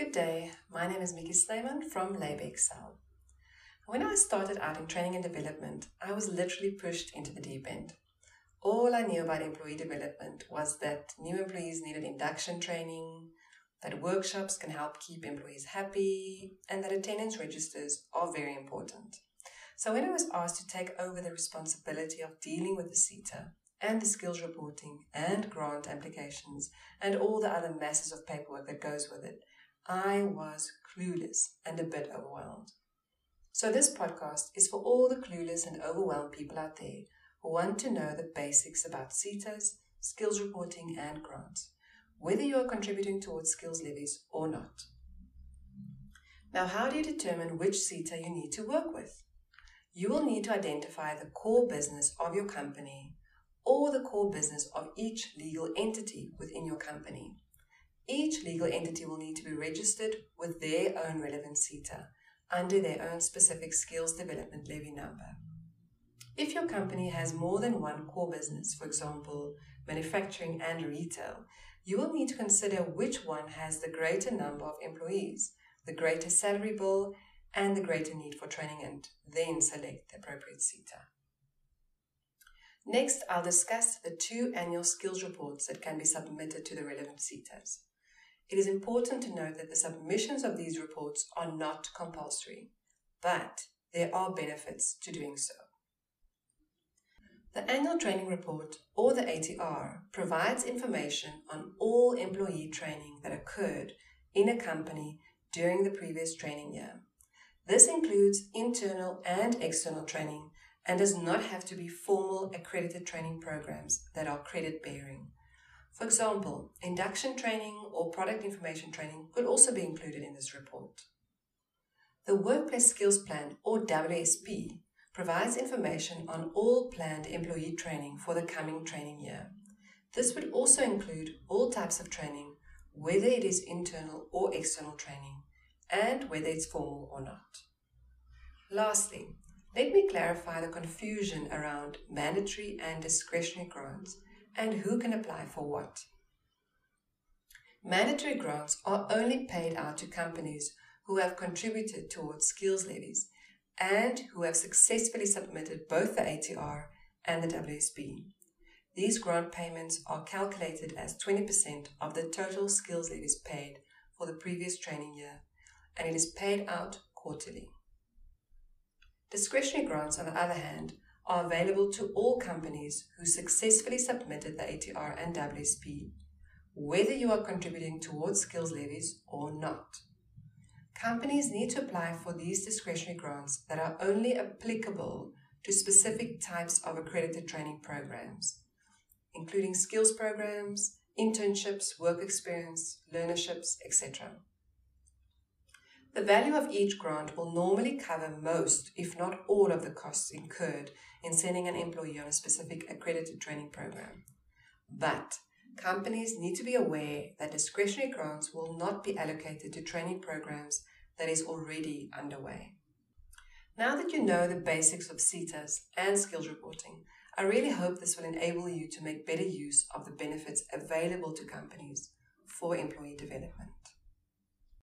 Good day, my name is Mickey Snyman from LabXcel. When I started out in training and development, I was literally pushed into the deep end. All I knew about employee development was that new employees needed induction training, that workshops can help keep employees happy, and that attendance registers are very important. So when I was asked to take over the responsibility of dealing with the SETA and the skills reporting and grant applications and all the other masses of paperwork that goes with it, I was clueless and a bit overwhelmed. So, this podcast is for all the clueless and overwhelmed people out there who want to know the basics about SETAs, skills reporting, and grants, whether you are contributing towards skills levies or not. Now, how do you determine which SETA you need to work with? You will need to identify the core business of your company or the core business of each legal entity within your company. Each legal entity will need to be registered with their own relevant SETA under their own specific skills development levy number. If your company has more than one core business, for example, manufacturing and retail, you will need to consider which one has the greater number of employees, the greater salary bill, and the greater need for training, and then select the appropriate SETA. Next, I'll discuss the two annual skills reports that can be submitted to the relevant SETAs. It is important to note that the submissions of these reports are not compulsory, but there are benefits to doing so. The annual training report, or the ATR, provides information on all employee training that occurred in a company during the previous training year. This includes internal and external training and does not have to be formal accredited training programs that are credit bearing. For example, induction training or product information training could also be included in this report. The Workplace Skills Plan, or WSP, provides information on all planned employee training for the coming training year. This would also include all types of training, whether it is internal or external training, and whether it's formal or not. Lastly, let me clarify the confusion around mandatory and discretionary grants and who can apply for what. Mandatory grants are only paid out to companies who have contributed towards skills levies and who have successfully submitted both the ATR and the WSP. These grant payments are calculated as 20% of the total skills levies paid for the previous training year, and it is paid out quarterly. Discretionary grants, on the other hand, are available to all companies who successfully submitted the ATR and WSP, whether you are contributing towards skills levies or not. Companies need to apply for these discretionary grants that are only applicable to specific types of accredited training programs, including skills programs, internships, work experience, learnerships, etc. The value of each grant will normally cover most, if not all, of the costs incurred in sending an employee on a specific accredited training program. But companies need to be aware that discretionary grants will not be allocated to training programs that is already underway. Now that you know the basics of SETAs and skills reporting, I really hope this will enable you to make better use of the benefits available to companies for employee development.